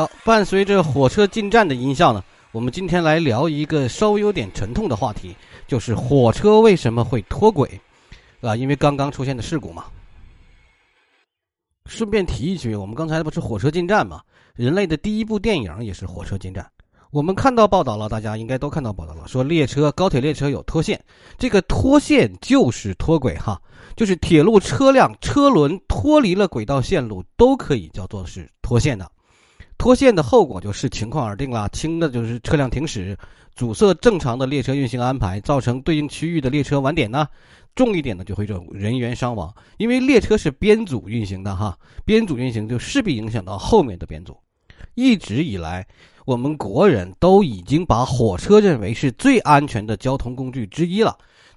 好，伴随着火车进站的音效呢，我们今天来聊一个稍微有点沉痛的话题，就是火车为什么会脱轨啊？因为刚刚出现的事故嘛。顺便提一句，我们刚才不是火车进站嘛？人类的第一部电影也是火车进站。我们看到报道了，大家应该都看到报道了，说列车、高铁列车有脱线，这个脱线就是脱轨哈，就是铁路车辆车轮脱离了轨道线路，都可以叫做是脱线的。脱线的后果就视情况而定了，轻的就是车辆停驶，阻塞正常的列车运行安排，造成对应区域的列车晚点呢；重一点的就会有人员伤亡，因为列车是编组运行的哈，编组运行就势必影响到后面的编组。一直以来。我们国人都已经把火车认为是最安全的交通工具之一了，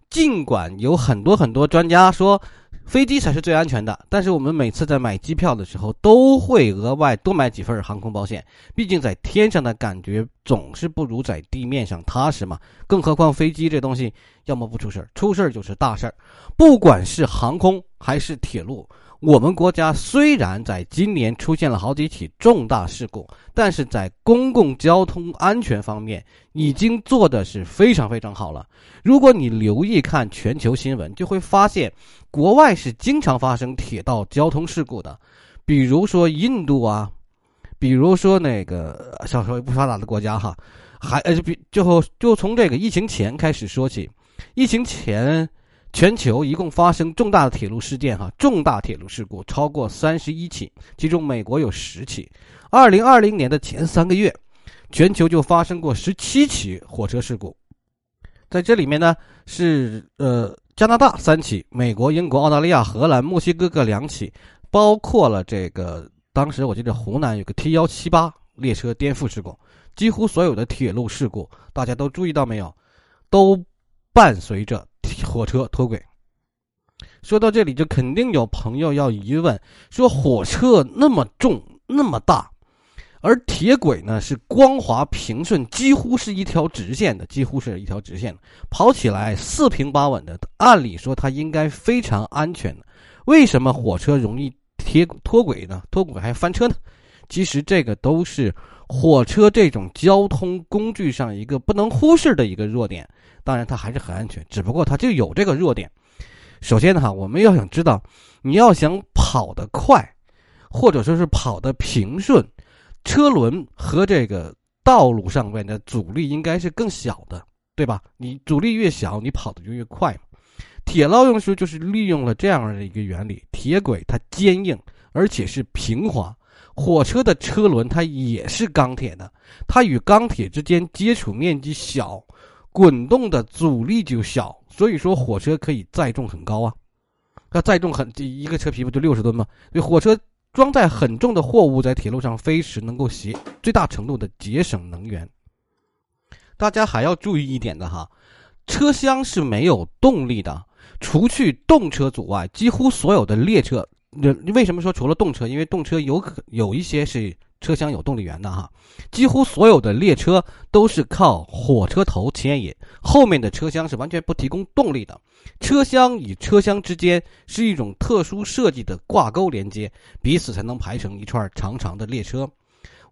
尽管有很多很多专家说飞机才是最安全的，但是我们每次在买机票的时候都会额外多买几份航空保险，毕竟在天上的感觉总是不如在地面上踏实嘛。更何况飞机这东西，要么不出事儿出事儿就是大事儿，不管是航空还是铁路。我们国家虽然在今年出现了好几起重大事故，但是在公共交通安全方面已经做的是非常非常好了。如果你留意看全球新闻，就会发现国外是经常发生铁道交通事故的，比如说印度啊，比如说那个稍微不发达的国家哈，还呃就比就就从这个疫情前开始说起，疫情前。全球一共发生重大的铁路事件，哈，重大铁路事故超过三十一起，其中美国有十起。二零二零年的前三个月，全球就发生过十七起火车事故，在这里面呢是呃加拿大三起，美国、英国、澳大利亚、荷兰、墨西哥各两起，包括了这个当时我记得湖南有个 T 幺七八列车颠覆事故，几乎所有的铁路事故，大家都注意到没有，都伴随着。火车脱轨。说到这里，就肯定有朋友要疑问：说火车那么重、那么大，而铁轨呢是光滑平顺，几乎是一条直线的，几乎是一条直线，跑起来四平八稳的。按理说它应该非常安全的，为什么火车容易贴脱轨呢？脱轨还翻车呢？其实这个都是火车这种交通工具上一个不能忽视的一个弱点。当然，它还是很安全，只不过它就有这个弱点。首先哈，我们要想知道，你要想跑得快，或者说是跑得平顺，车轮和这个道路上面的阻力应该是更小的，对吧？你阻力越小，你跑的就越快嘛。铁路运输就是利用了这样的一个原理，铁轨它坚硬，而且是平滑。火车的车轮它也是钢铁的，它与钢铁之间接触面积小。滚动的阻力就小，所以说火车可以载重很高啊。它载重很，一个车皮不就六十吨吗？所以火车装载很重的货物在铁路上飞驰，能够节最大程度的节省能源。大家还要注意一点的哈，车厢是没有动力的，除去动车组外，几乎所有的列车，为什么说除了动车？因为动车有可有一些是。车厢有动力源的哈，几乎所有的列车都是靠火车头牵引，后面的车厢是完全不提供动力的。车厢与车厢之间是一种特殊设计的挂钩连接，彼此才能排成一串长长的列车。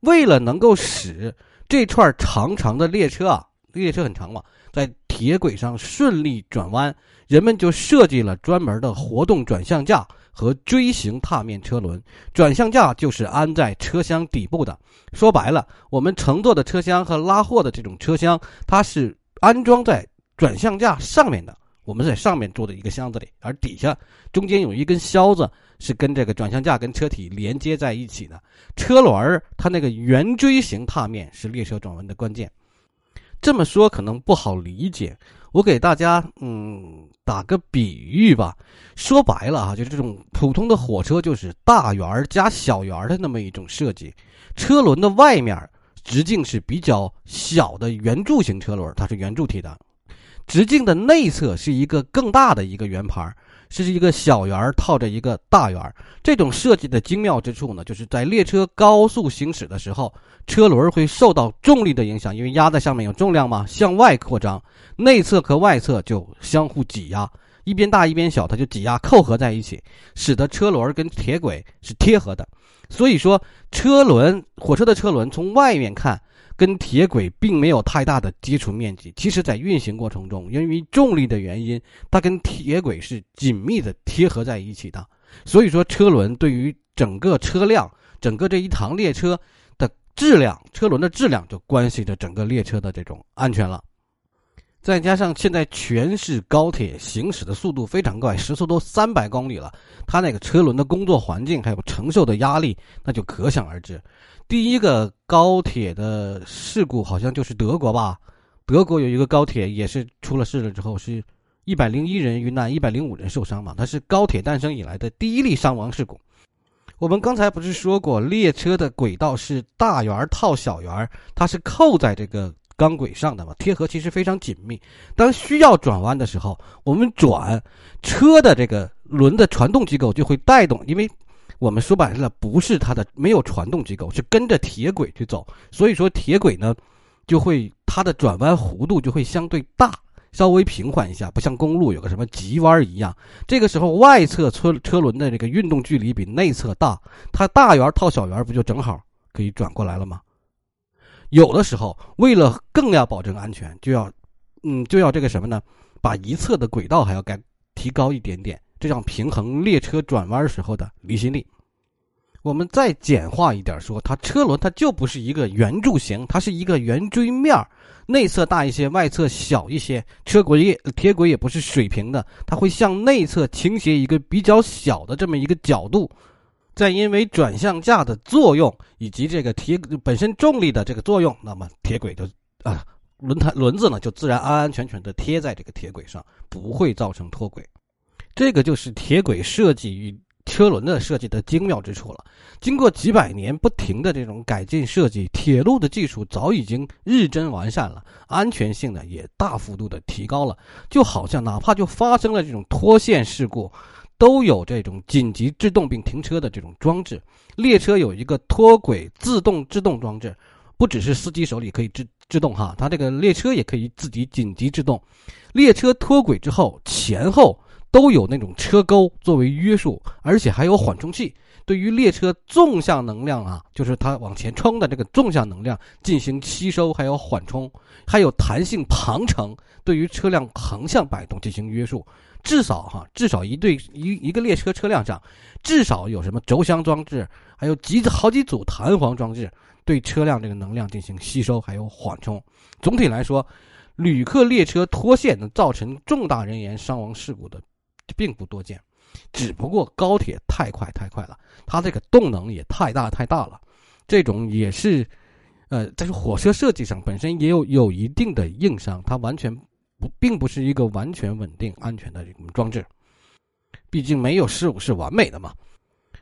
为了能够使这串长长的列车啊，列车很长嘛，在铁轨上顺利转弯，人们就设计了专门的活动转向架。和锥形踏面车轮，转向架就是安在车厢底部的。说白了，我们乘坐的车厢和拉货的这种车厢，它是安装在转向架上面的。我们在上面坐的一个箱子里，而底下中间有一根销子，是跟这个转向架跟车体连接在一起的。车轮它那个圆锥形踏面是列车转弯的关键。这么说可能不好理解。我给大家嗯打个比喻吧，说白了哈，就是这种普通的火车就是大圆加小圆的那么一种设计，车轮的外面直径是比较小的圆柱形车轮，它是圆柱体的，直径的内侧是一个更大的一个圆盘。是一个小圆套着一个大圆这种设计的精妙之处呢，就是在列车高速行驶的时候，车轮会受到重力的影响，因为压在上面有重量嘛，向外扩张，内侧和外侧就相互挤压，一边大一边小，它就挤压扣合在一起，使得车轮跟铁轨是贴合的。所以说，车轮火车的车轮从外面看，跟铁轨并没有太大的接触面积。其实，在运行过程中，由于重力的原因，它跟铁轨是紧密的贴合在一起的。所以说，车轮对于整个车辆、整个这一趟列车的质量，车轮的质量就关系着整个列车的这种安全了。再加上现在全是高铁行驶的速度非常快，时速都三百公里了，它那个车轮的工作环境还有承受的压力，那就可想而知。第一个高铁的事故好像就是德国吧？德国有一个高铁也是出了事了之后，是一百零一人遇难，一百零五人受伤嘛。它是高铁诞生以来的第一例伤亡事故。我们刚才不是说过，列车的轨道是大圆套小圆，它是扣在这个。钢轨上的嘛，贴合其实非常紧密。当需要转弯的时候，我们转车的这个轮的传动机构就会带动，因为我们说白了不是它的没有传动机构，是跟着铁轨去走，所以说铁轨呢就会它的转弯弧度就会相对大，稍微平缓一下，不像公路有个什么急弯一样。这个时候外侧车车轮的这个运动距离比内侧大，它大圆套小圆不就正好可以转过来了吗？有的时候，为了更要保证安全，就要，嗯，就要这个什么呢？把一侧的轨道还要改提高一点点，这样平衡列车转弯时候的离心力。我们再简化一点说，它车轮它就不是一个圆柱形，它是一个圆锥面内侧大一些，外侧小一些。车轨也铁轨也不是水平的，它会向内侧倾斜一个比较小的这么一个角度。再因为转向架的作用以及这个铁本身重力的这个作用，那么铁轨就啊轮胎轮子呢就自然安安全全的贴在这个铁轨上，不会造成脱轨。这个就是铁轨设计与车轮的设计的精妙之处了。经过几百年不停的这种改进设计，铁路的技术早已经日臻完善了，安全性呢也大幅度的提高了。就好像哪怕就发生了这种脱线事故。都有这种紧急制动并停车的这种装置，列车有一个脱轨自动制动装置，不只是司机手里可以制制动哈，它这个列车也可以自己紧急制动。列车脱轨之后，前后都有那种车钩作为约束，而且还有缓冲器，对于列车纵向能量啊，就是它往前冲的这个纵向能量进行吸收，还有缓冲，还有弹性旁承，对于车辆横向摆动进行约束。至少哈，至少一对一一个列车车辆上，至少有什么轴箱装置，还有几好几组弹簧装置，对车辆这个能量进行吸收还有缓冲。总体来说，旅客列车脱线能造成重大人员伤亡事故的，并不多见。只不过高铁太快太快了，它这个动能也太大太大了，这种也是，呃，在火车设计上本身也有有一定的硬伤，它完全。不，并不是一个完全稳定、安全的这种装置，毕竟没有事物是完美的嘛。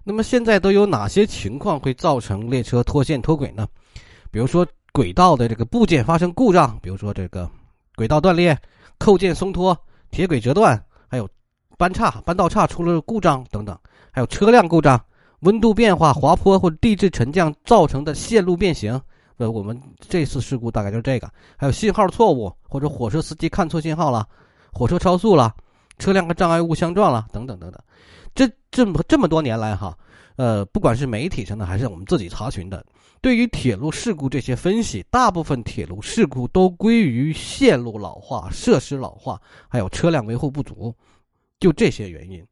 那么现在都有哪些情况会造成列车脱线脱轨呢？比如说轨道的这个部件发生故障，比如说这个轨道断裂、扣件松脱、铁轨折断，班岔、班道岔出了故障等等，还有车辆故障、温度变化、滑坡或地质沉降造成的线路变形。呃，我们这次事故大概就是这个，还有信号错误，或者火车司机看错信号了，火车超速了，车辆和障碍物相撞了，等等等等。这这么这么多年来哈，呃，不管是媒体上的还是我们自己查询的，对于铁路事故这些分析，大部分铁路事故都归于线路老化、设施老化，还有车辆维护不足，就这些原因。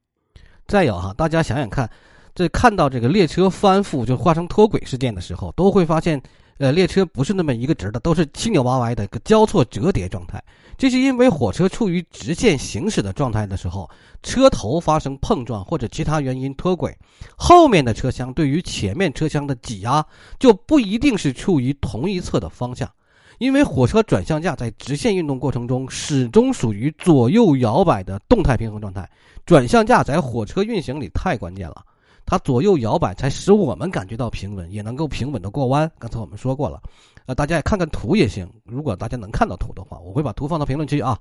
再有哈，大家想想看，这看到这个列车翻覆就发生脱轨事件的时候，都会发现。呃，列车不是那么一个直的，都是七扭八歪的一个交错折叠状态。这是因为火车处于直线行驶的状态的时候，车头发生碰撞或者其他原因脱轨，后面的车厢对于前面车厢的挤压就不一定是处于同一侧的方向。因为火车转向架在直线运动过程中始终属于左右摇摆的动态平衡状态，转向架在火车运行里太关键了。它左右摇摆，才使我们感觉到平稳，也能够平稳的过弯。刚才我们说过了，呃，大家也看看图也行。如果大家能看到图的话，我会把图放到评论区啊。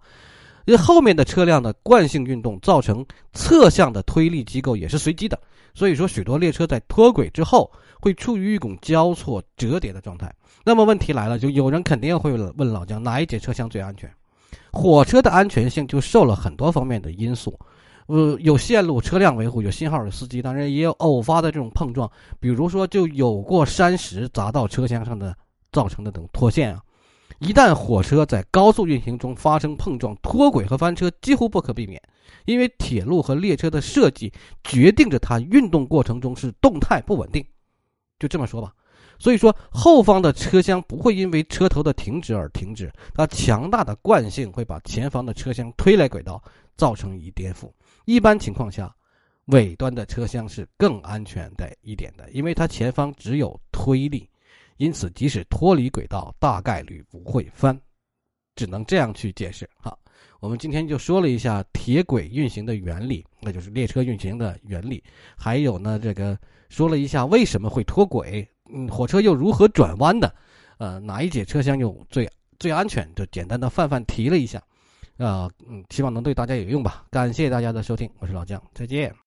因为后面的车辆的惯性运动造成侧向的推力机构也是随机的，所以说许多列车在脱轨之后会处于一种交错折叠的状态。那么问题来了，就有人肯定会问老姜哪一节车厢最安全？火车的安全性就受了很多方面的因素。呃，有线路车辆维护，有信号的司机，当然也有偶发的这种碰撞，比如说就有过山石砸到车厢上的造成的等脱线啊。一旦火车在高速运行中发生碰撞、脱轨和翻车，几乎不可避免，因为铁路和列车的设计决定着它运动过程中是动态不稳定。就这么说吧，所以说后方的车厢不会因为车头的停止而停止，它强大的惯性会把前方的车厢推来轨道，造成一颠覆。一般情况下，尾端的车厢是更安全的一点的，因为它前方只有推力。因此，即使脱离轨道，大概率不会翻，只能这样去解释。好，我们今天就说了一下铁轨运行的原理，那就是列车运行的原理。还有呢，这个说了一下为什么会脱轨，嗯，火车又如何转弯的，呃，哪一节车厢又最最安全？就简单的泛泛提了一下，啊，嗯，希望能对大家有用吧。感谢大家的收听，我是老姜，再见。